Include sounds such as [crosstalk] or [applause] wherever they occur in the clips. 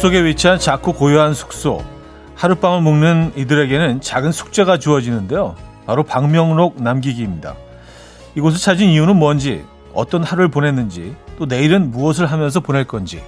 숲속에 위치한 작고 고요한 숙소. 하룻밤을 묵는 이들에게는 작은 숙제가 주어지는데요. 바로 방명록 남기기입니다. 이곳을 찾은 이유는 뭔지, 어떤 하루를 보냈는지, 또 내일은 무엇을 하면서 보낼 건지.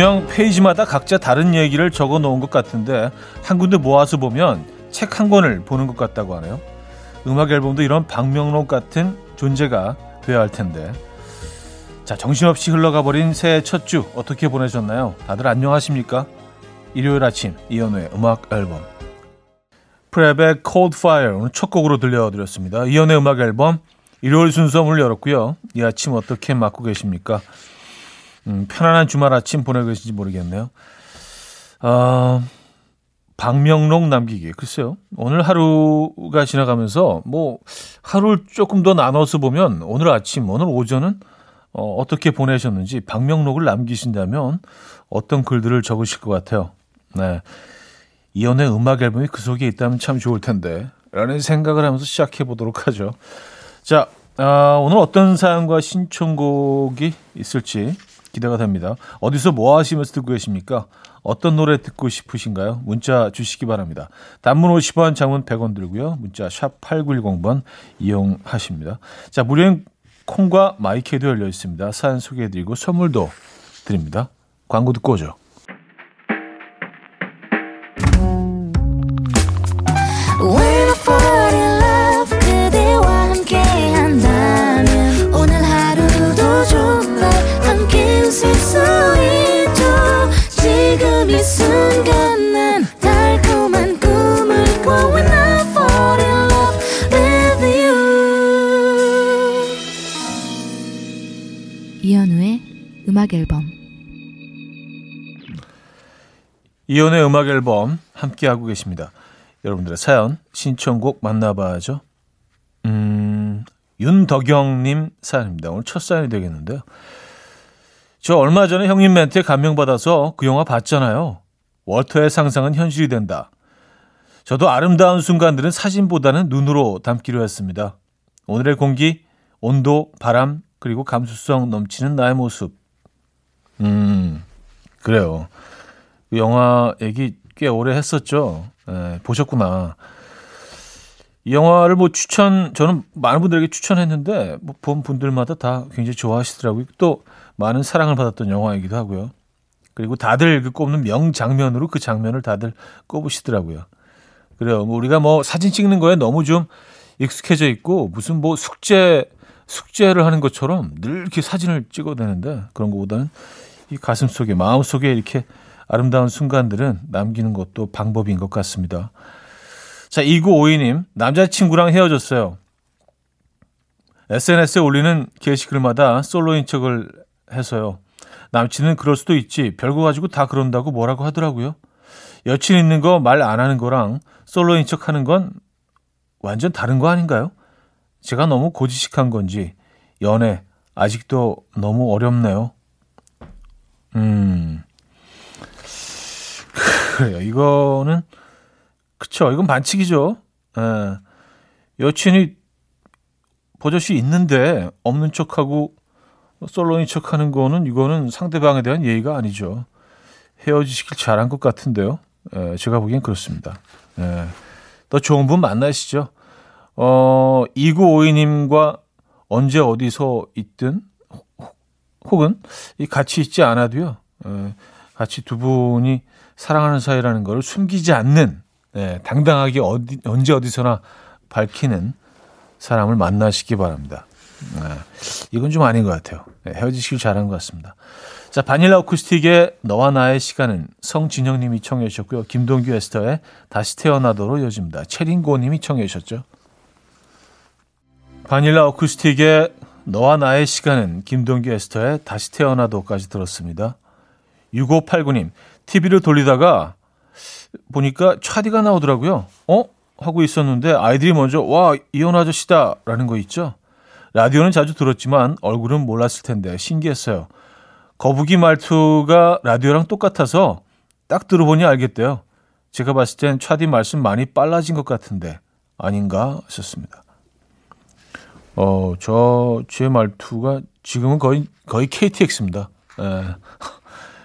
분명 페이지마다 각자 다른 얘기를 적어 놓은 것 같은데 한 군데 모아서 보면 책 한 권을 보는 것 같다고 하네요. 음악 앨범도 이런 방명록 같은 존재가 되어야 할 텐데. 자, 정신없이 흘러가 버린 새해 첫 주 어떻게 보내셨나요? 다들 안녕하십니까? 일요일 아침 이연우의 음악 앨범. 프랩의 Cold Fire 오늘 첫 곡으로 들려드렸습니다. 이연우의 음악 앨범 일요일 순서 문을 열었고요. 이 아침 어떻게 맞고 계십니까? 음, 편안한 주말 아침 보내고 계신지 모르겠네요. 아, 방명록 남기기. 글쎄요. 오늘 하루가 지나가면서 뭐 하루를 조금 더 나눠서 보면 오늘 아침, 오늘 오전은 어, 어떻게 보내셨는지 방명록을 남기신다면 어떤 글들을 적으실 것 같아요. 네. 이연의 음악 앨범이 그 속에 있다면 참 좋을 텐데. 라는 생각을 하면서 시작해 보도록 하죠. 자, 아, 오늘 어떤 사연과 신청곡이 있을지 기대가 됩니다. 어디서 뭐 하시면서 듣고 계십니까? 어떤 노래 듣고 싶으신가요? 문자 주시기 바랍니다. 단문 50원, 장문 100원 들고요. 문자 샵 8910번 이용하십니다. 자, 무료인 콩과 마이크도 열려 있습니다. 사연 소개해드리고 선물도 드립니다. 광고 듣고 오죠. 이연의 음악 앨범 함께 하고 계십니다. 여러분들의 사연 신청곡 만나봐야죠. 음, 윤덕영님 사연입니다. 오늘 첫 사연이 되겠는데요. 저 얼마 전에 형님 멘트에 감명받아서 그 영화 봤잖아요. 월터의 상상은 현실이 된다. 저도 아름다운 순간들은 사진보다는 눈으로 담기로 했습니다. 오늘의 공기, 온도, 바람, 그리고 감수성 넘치는 나의 모습. 음, 그래요. 그 영화 얘기 꽤 오래 했었죠. 예, 보셨구나. 이 영화를 뭐 추천, 저는 많은 분들에게 추천했는데, 뭐 본 분들마다 다 굉장히 좋아하시더라고요. 또 많은 사랑을 받았던 영화이기도 하고요. 그리고 다들 그 꼽는 명장면으로 그 장면을 다들 꼽으시더라고요. 그래요. 뭐 우리가 뭐 사진 찍는 거에 너무 좀 익숙해져 있고, 무슨 뭐 숙제, 숙제를 하는 것처럼 늘 이렇게 사진을 찍어야 되는데, 그런 것보다는 이 가슴 속에, 마음 속에 이렇게 아름다운 순간들은 남기는 것도 방법인 것 같습니다. 자, 2952님, 남자친구랑 헤어졌어요. SNS에 올리는 게시글마다 솔로인 척을 해서요. 남친은 그럴 수도 있지. 별거 가지고 다 그런다고 뭐라고 하더라고요. 여친 있는 거 말 안 하는 거랑 솔로인 척 하는 건 완전 다른 거 아닌가요? 제가 너무 고지식한 건지 연애 아직도 너무 어렵네요. 음. 그래요. 이거는 그쵸. 이건 반칙이죠. 예. 여친이 버젓이 있는데 없는 척하고 솔로인 척하는 거는 이거는 상대방에 대한 예의가 아니죠. 헤어지시길 잘한 것 같은데요. 예, 제가 보기엔 그렇습니다. 예. 더 좋은 분 만나시죠. 어, 2952님과 언제 어디서 있든 혹은 같이 있지 않아도요. 어, 같이 두 분이 사랑하는 사이라는 걸 숨기지 않는 네, 당당하게 어디 언제 어디서나 밝히는 사람을 만나시기 바랍니다. 네, 이건 좀 아닌 것 같아요. 네, 헤어지시길 잘한 것 같습니다. 자, 바닐라 오쿠스틱의 너와 나의 시간은 성진영님이 청해 주셨고요. 김동규 에스터의 다시 태어나도록 이어집니다. 체린고님이 청해 주셨죠. 바닐라 오쿠스틱의 너와 나의 시간은 김동규 에스터의 다시 태어나도까지 들었습니다. 6589님, TV를 돌리다가 보니까 차디가 나오더라고요. 어? 하고 있었는데 아이들이 먼저 와, 이혼 아저씨다 라는 거 있죠. 라디오는 자주 들었지만 얼굴은 몰랐을 텐데 신기했어요. 거북이 말투가 라디오랑 똑같아서 딱 들어보니 알겠대요. 제가 봤을 땐 차디 말씀 많이 빨라진 것 같은데 아닌가 하셨습니다. 어, 저, 제 말투가 지금은 거의, 거의 KTX입니다. 예.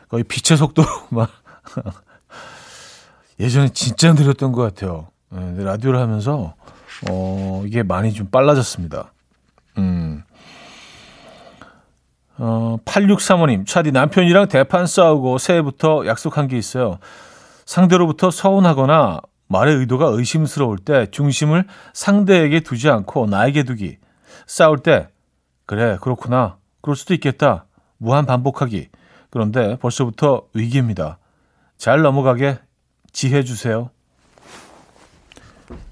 거의 빛의 속도로만. [laughs] 예전에 진짜 느렸던 것 같아요. 예, 라디오를 하면서, 어, 이게 많이 좀 빨라졌습니다. 음. 어, 8635님, 차디 남편이랑 대판 싸우고 새해부터 약속한 게 있어요. 상대로부터 서운하거나 말의 의도가 의심스러울 때 중심을 상대에게 두지 않고 나에게 두기. 싸울 때, 그래, 그렇구나. 그럴 수도 있겠다. 무한 반복하기. 그런데 벌써부터 위기입니다. 잘 넘어가게 지혜 주세요.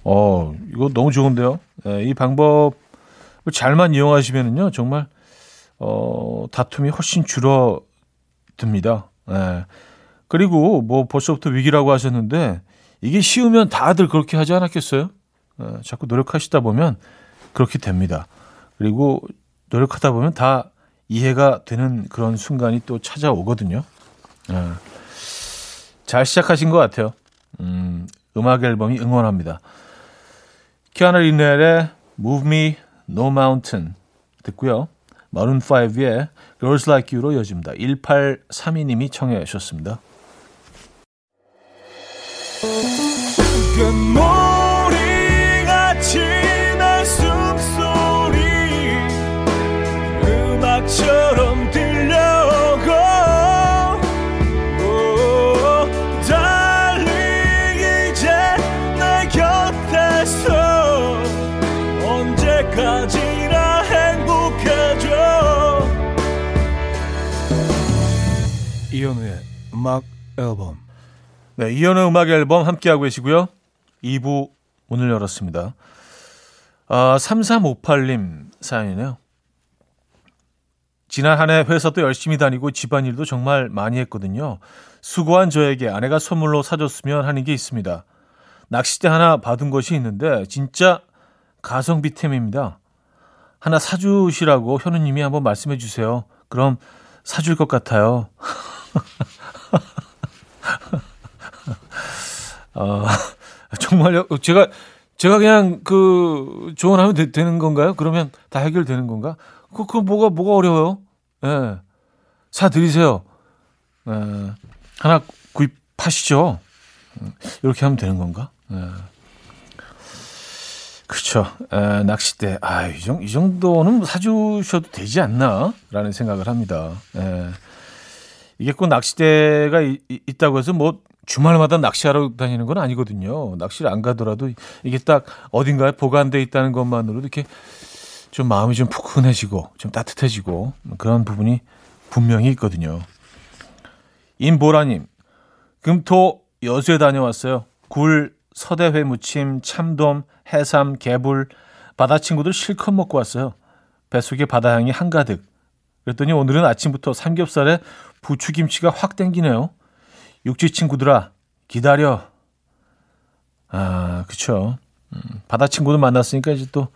어, 이거 너무 좋은데요. 네, 이 방법을 잘만 이용하시면은요, 정말 어, 다툼이 훨씬 줄어듭니다. 네. 그리고 뭐 벌써부터 위기라고 하셨는데 이게 쉬우면 다들 그렇게 하지 않았겠어요? 네, 자꾸 노력하시다 보면 그렇게 됩니다. 그리고 노력하다 보면 다 이해가 되는 그런 순간이 또 찾아오거든요. 네. 잘 시작하신 것 같아요. 음, 음악 앨범이 응원합니다. 키아나 리넬의 Move Me No Mountain 듣고요. 마룬 5의 Girls Like You로 이어집니다. 1832님이 청해 주셨습니다. 언제까지나 행복해져 이현우의 음악 앨범 네, 이현우 음악 앨범 함께하고 계시고요. 2부 문을 열었습니다. 아, 3358님 사연이네요. 지난 한 해 회사도 열심히 다니고 집안일도 정말 많이 했거든요. 수고한 저에게 아내가 선물로 사줬으면 하는 게 있습니다. 낚싯대 하나 받은 것이 있는데 진짜 가성비템입니다. 하나 사주시라고 현우님이 한번 말씀해 주세요. 그럼 사줄 것 같아요. [laughs] 어, 정말요? 제가, 제가 그냥 그 조언하면 되, 는 건가요? 그러면 다 해결되는 건가? 그, 그 뭐가, 뭐가 어려워요? 예. 네. 사드리세요. 예. 하나 구입하시죠. 이렇게 하면 되는 건가? 예. 그렇죠. 에, 낚싯대. 아, 이, 정, 이 정도는 사주셔도 되지 않나? 라는 생각을 합니다. 에. 이게 꼭 낚싯대가 이, 있다고 해서 뭐 주말마다 낚시하러 다니는 건 아니거든요. 낚시를 안 가더라도 이게 딱 어딘가에 보관돼 있다는 것만으로도 이렇게 좀 마음이 좀 푸근해지고 좀 따뜻해지고 그런 부분이 분명히 있거든요. 임보라님, 금토 여수에 다녀왔어요. 굴, 서대회 무침, 참돔, 해삼, 개불, 바다 친구들 실컷 먹고 왔어요. 뱃속에 바다 향이 한가득. 그랬더니 오늘은 아침부터 삼겹살에 부추김치가 확 땡기네요. 육지 친구들아, 기다려. 아, 그쵸. 음, 바다 친구들 만났으니까 이제 또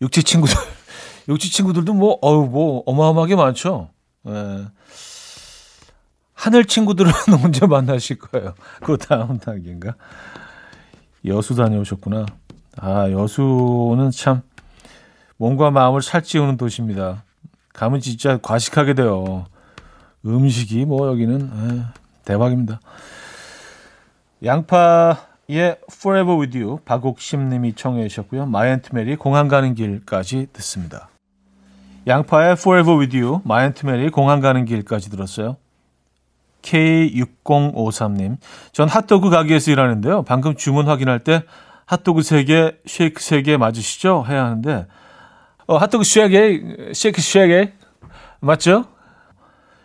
육지 친구들, [laughs] 육지 친구들도 뭐, 어우, 뭐, 어마어마하게 많죠. 예. 하늘 친구들은 [laughs] 언제 만나실 거예요? 그 다음 단계인가? 여수 다녀오셨구나. 아, 여수는 참 몸과 마음을 살찌우는 도시입니다. 가면 진짜 과식하게 돼요. 음식이 뭐 여기는 에이, 대박입니다. 양파의 Forever With You 박옥심 님이 청해 주셨고요. 마이앤트메리 공항 가는 길까지 듣습니다. 양파의 Forever With You 마이앤트메리 공항 가는 길까지 들었어요. K6053님. 전 핫도그 가게에서 일하는데요. 방금 주문 확인할 때 핫도그 3개, 쉐이크 3개 맞으시죠? 해야 하는데 어, 핫도그 3개, 쉐이크 3개 맞죠?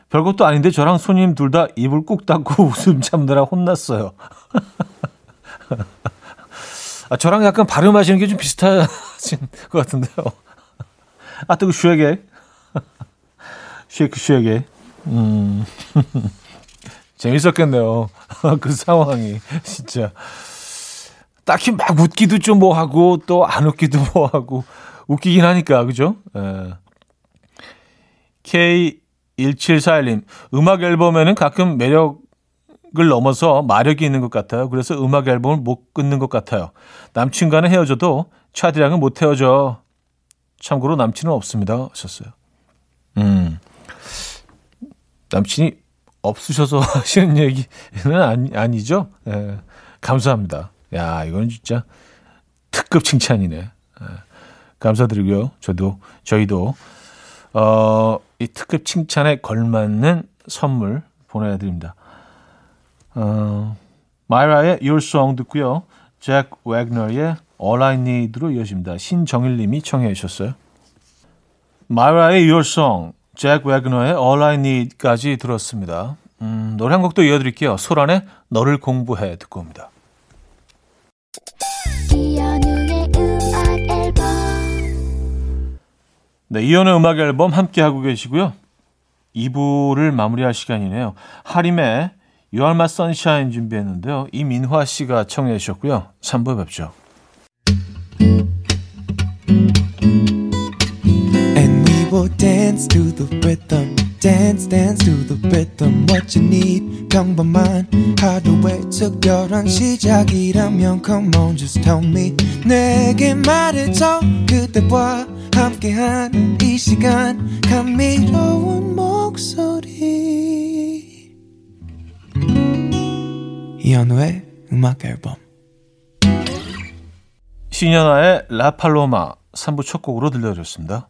별것도 아닌데 저랑 손님 둘 다 입을 꾹 닫고 [laughs] 웃음 참느라 혼났어요. [laughs] 아, 저랑 약간 발음하시는 게 좀 비슷하신 [laughs] 것 같은데요. 아, 뜨고 쉬게. 쉐이크 쉬게. 음. 재밌었겠네요. [laughs] 그 상황이. [laughs] 진짜. 딱히 막 웃기도 좀 뭐 하고 또 안 웃기도 [laughs] 뭐 하고 웃기긴 하니까. 그죠? 예. K 1741님, 음악 앨범에는 가끔 매력 을 넘어서 마력이 있는 것 같아요. 그래서 음악 앨범을 못 끊는 것 같아요. 남친과는 헤어져도 차디랑은 못 헤어져. 참고로 남친은 없습니다. 하셨어요. 음. 남친이 없으셔서 [laughs] 하시는 얘기는 아니, 아니죠? 예. 감사합니다. 야, 이건 진짜 특급 칭찬이네. 예. 감사드리고요. 저도, 저희도, 어, 이 특급 칭찬에 걸맞는 선물 보내드립니다. 어, 마이라의 Your Song 듣고요. 잭 웨그너의 All I Need로 이어집니다. 신정일 님이 청해 주셨어요. 마이라의 Your Song, 잭 웨그너의 All I Need까지 들었습니다. 음, 노래 한 곡도 이어드릴게요. 소란의 너를 공부해 듣고 옵니다. 네, 이연의 음악 앨범 함께 하고 계시고요. 2부를 마무리할 시간이네요. 하림의 You Are My Sunshine 준비했는데요. 이민화 씨가 청해 주셨고요. 3부에 뵙죠. And we will dance to the rhythm. dance dance to the rhythm what you need 평범한 하루의 특별한 시작이라면 come on just tell me 내게 말해줘 그대와 함께한 이 시간 감미로운 목소리 이현우의 음악 앨범 신현아의 라팔로마 3부 첫 곡으로 들려드렸습니다.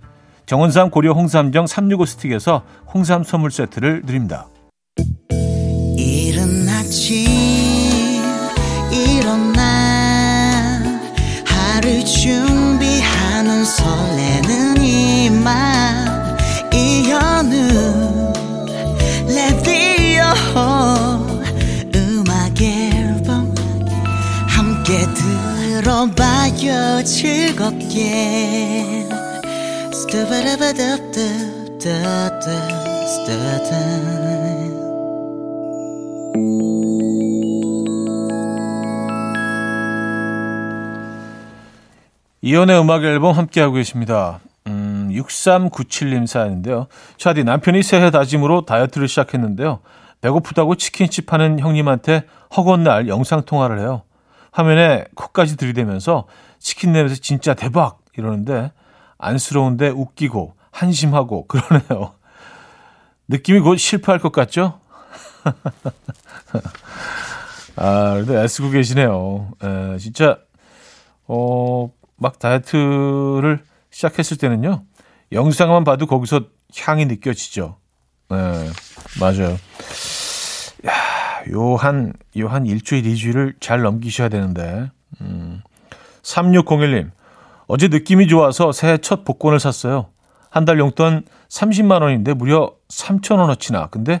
정원삼 고려 홍삼정 365 스틱에서 홍삼 선물 세트를 드립니다. 이른 아침 일어나 하루 준비하는 설레는 이맘 이현우 레디오 음악 앨범 함께 들어봐요 즐겁게 이연의 음악 앨범 함께하고 계십니다. 음, 6397님 사연인데요. 차디 남편이 새해 다짐으로 다이어트를 시작했는데요. 배고프다고 치킨집 하는 형님한테 허건 날 영상통화를 해요. 화면에 코까지 들이대면서 치킨 냄새 진짜 대박 이러는데 안쓰러운데 웃기고 한심하고 그러네요. 느낌이 곧 실패할 것 같죠? [laughs] 아, 그래도 애쓰고 계시네요. 에, 진짜, 어, 막 다이어트를 시작했을 때는요, 영상만 봐도 거기서 향이 느껴지죠. 네, 맞아요. 야, 요 한, 요 한 일주일, 이주일을 잘 넘기셔야 되는데. 음. 3601님, 어제 느낌이 좋아서 새해 첫 복권을 샀어요. 한 달 용돈 30만 원인데 무려 3천 원어치나. 근데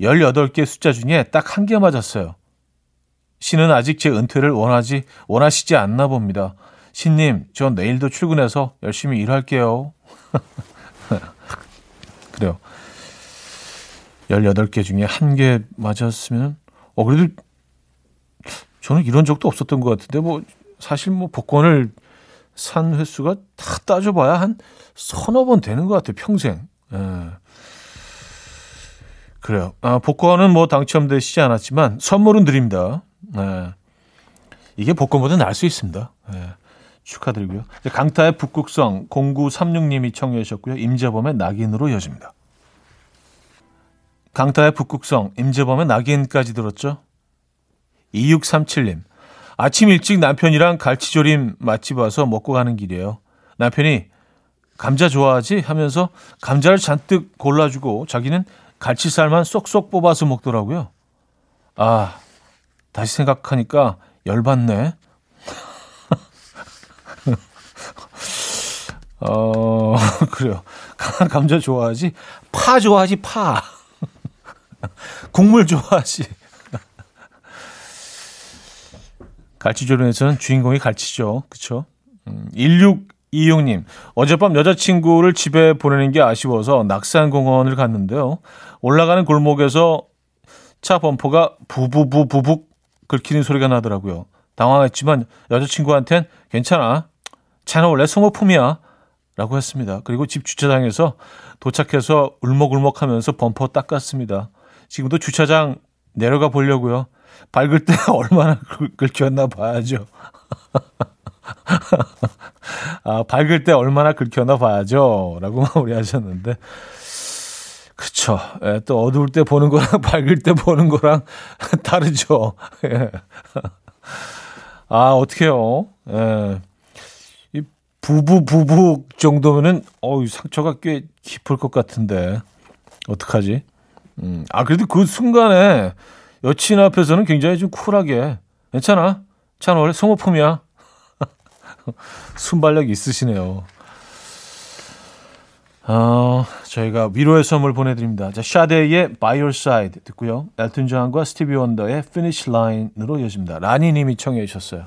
18개 숫자 중에 딱 한 개 맞았어요. 신은 아직 제 은퇴를 원하지, 원하시지 않나 봅니다. 신님, 전 내일도 출근해서 열심히 일할게요. [laughs] 그래요. 18개 중에 한 개 맞았으면, 어, 그래도 저는 이런 적도 없었던 것 같은데, 뭐, 사실 뭐 복권을 산 횟수가 다 따져봐야 한 서너 번 되는 것 같아요, 평생. 예. 그래요. 아, 복권은 뭐 당첨되시지 않았지만 선물은 드립니다. 예. 이게 복권보다 나을 수 있습니다. 예. 축하드리고요. 강타의 북극성 0936님이 청해 주셨고요. 임재범의 낙인으로 이어집니다. 강타의 북극성, 임재범의 낙인까지 들었죠. 2637님. 아침 일찍 남편이랑 갈치조림 맛집 와서 먹고 가는 길이에요. 남편이 감자 좋아하지? 하면서 감자를 잔뜩 골라주고 자기는 갈치살만 쏙쏙 뽑아서 먹더라고요. 아, 다시 생각하니까 열받네. [laughs] 어, [laughs] 그래요. 감자 좋아하지? 파 좋아하지, 파. [laughs] 국물 좋아하지. 갈치조림에서는 주인공이 갈치죠. 그쵸? 음, 1626님, 어젯밤 여자친구를 집에 보내는 게 아쉬워서 낙산공원을 갔는데요. 올라가는 골목에서 차 범퍼가 부부부부북 긁히는 소리가 나더라고요. 당황했지만 여자친구한텐 괜찮아. 차는 원래 소모품이야. 라고 했습니다. 그리고 집 주차장에서 도착해서 울먹울먹 하면서 범퍼 닦았습니다. 지금도 주차장 내려가 보려고요. 밝을 때 [laughs] 얼마나 긁혔나 봐야죠. [laughs] 아, 밝을 때 얼마나 긁혔나 봐야죠. 라고 [laughs] 마무리하셨는데. 그쵸. 예, 또 어두울 때 보는 거랑 밝을 때 보는 거랑 다르죠. 예. 아, 어떡해요. 예. 이 부부, 부부 정도면은, 어우, 상처가 꽤 깊을 것 같은데. 어떡하지? 음, 아, 그래도 그 순간에 여친 앞에서는 굉장히 좀 쿨하게 괜찮아. 찬 원래 소모품이야. [laughs] 순발력 있으시네요. 어, 저희가 위로의 선물 보내드립니다. 자, 샤데이의 By Your Side 듣고요. 엘튼 존과 스티비 원더의 Finish Line으로 이어집니다. 라니 님이 청해 주셨어요.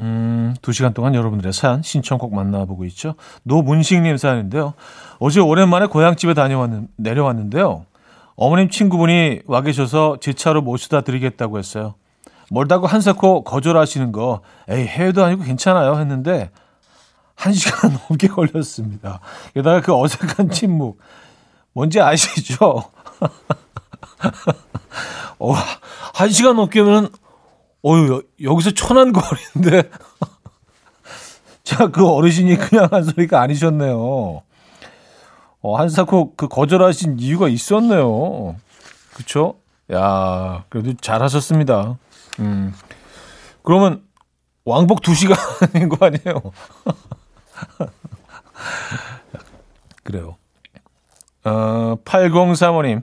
음, 두 시간 동안 여러분들의 사연, 신청곡 만나보고 있죠. 노문식님 사연인데요. 어제 오랜만에 고향집에 다녀왔는, 내려왔는데요. 어머님 친구분이 와 계셔서 제 차로 모시다 드리겠다고 했어요. 멀다고 한사코 거절하시는 거, 에이, 해외도 아니고 괜찮아요. 했는데, 한 시간 넘게 [laughs] 걸렸습니다. 게다가 그 어색한 침묵. 뭔지 아시죠? [laughs] 어, 한 시간 넘게면 어유 여기서 천안 거리인데 [laughs] 자 그 어르신이 그냥 한 소리가 아니셨네요. 어, 한사코 그 거절하신 이유가 있었네요. 그쵸? 야 그래도 잘하셨습니다. 음 그러면 왕복 2시간인 거 아니에요? [laughs] 그래요. 어, 8035님.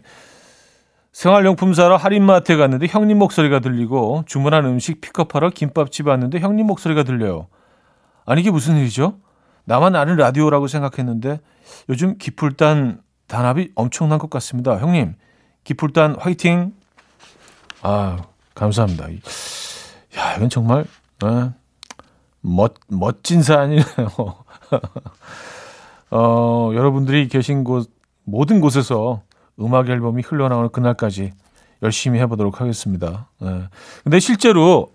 생활용품 사러 할인마트에 갔는데 형님 목소리가 들리고 주문한 음식 픽업하러 김밥집 왔는데 형님 목소리가 들려요. 아니 이게 무슨 일이죠? 나만 아는 라디오라고 생각했는데 요즘 기풀단 단합이 엄청난 것 같습니다. 형님 기풀단 화이팅. 아 감사합니다. 야 이건 정말 아, 멋 멋진 사연이네요. [laughs] 어 여러분들이 계신 곳 모든 곳에서 음악 앨범이 흘러나오는 그날까지 열심히 해보도록 하겠습니다. 네. 근데 실제로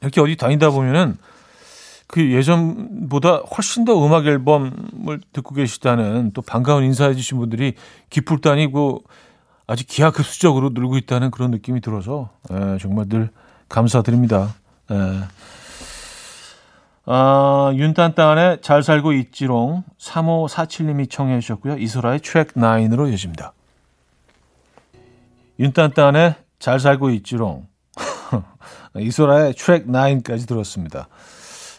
이렇게 어디 다니다 보면은 그 예전보다 훨씬 더 음악 앨범을 듣고 계시다는 또 반가운 인사해 주신 분들이 기쁠 다니고 아주 기하급수적으로 늘고 있다는 그런 느낌이 들어서 예, 정말 늘 감사드립니다. 예. 아, 윤딴딴의 잘 살고 있지롱 3547님이 청해 주셨고요. 이소라의 트랙 9으로 이어집니다. 윤딴딴의 잘 살고 있지롱 [laughs] 이소라의 트랙 9까지 들었습니다.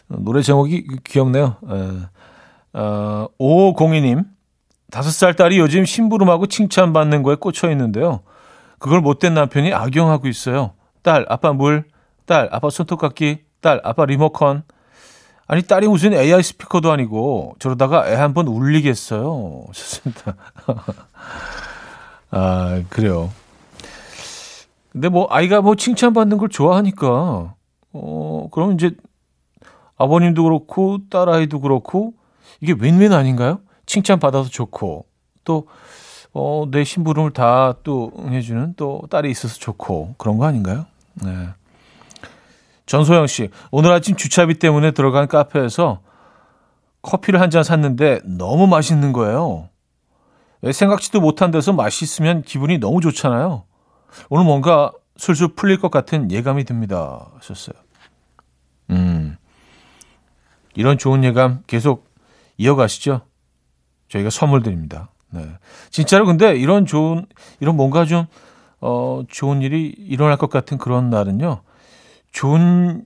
노래 제목이 귀엽네요. 에, 어, 5502님, 5살 딸이 요즘 심부름하고 칭찬받는 거에 꽂혀 있는데요. 그걸 못된 남편이 악용하고 있어요. 딸, 아빠 물, 딸, 아빠 손톱깎이, 딸, 아빠 리모컨. 아니, 딸이 무슨 AI 스피커도 아니고, 저러다가 애 한 번 울리겠어요. [laughs] 좋습니다. 아, 그래요. 근데 뭐, 아이가 뭐 칭찬받는 걸 좋아하니까, 어, 그럼 이제 아버님도 그렇고 딸 아이도 그렇고 이게 윈윈 아닌가요? 칭찬받아서 좋고 또 어, 내 심부름을 다또 응해주는 또 딸이 있어서 좋고 그런 거 아닌가요? 네. 전소영 씨, 오늘 아침 주차비 때문에 들어간 카페에서 커피를 한 잔 샀는데 너무 맛있는 거예요. 생각지도 못한 데서 맛있으면 기분이 너무 좋잖아요. 오늘 뭔가 술술 풀릴 것 같은 예감이 듭니다. 하셨어요. 음. 이런 좋은 예감 계속 이어가시죠. 저희가 선물 드립니다. 네. 진짜로 근데 이런 좋은, 이런 뭔가 좀, 어, 좋은 일이 일어날 것 같은 그런 날은요. 좋은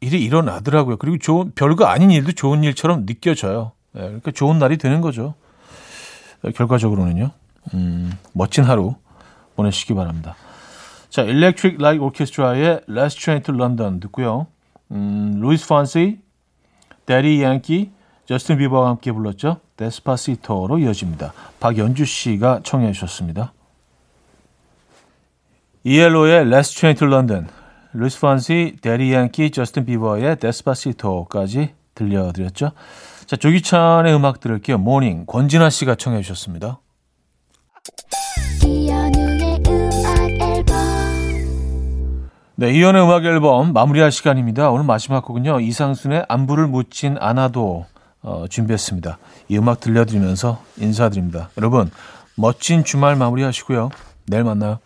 일이 일어나더라고요. 그리고 좋은, 별거 아닌 일도 좋은 일처럼 느껴져요. 네. 그러니까 좋은 날이 되는 거죠. 결과적으로는요. 음, 멋진 하루 보내시기 바랍니다. 자, Electric Light Orchestra의 Last Train to London 듣고요. 음, 루이스 폰시, 대디 양키, 저스틴 비버와 함께 불렀죠. Despacito로 이어집니다. 박연주 씨가 청해 주셨습니다. ELO의 Last Train to London, 루이스 폰시, 대디 양키, 저스틴 비버의 Despacito까지 들려드렸죠. 자, 조규찬의 음악 들을게요. Morning, 권진아 씨가 청해 주셨습니다. 네, 이연의 음악 앨범 마무리할 시간입니다. 오늘 마지막 곡은요. 이상순의 안부를 묻진 않아도 어, 준비했습니다. 이 음악 들려드리면서 인사드립니다. 여러분, 멋진 주말 마무리하시고요. 내일 만나요.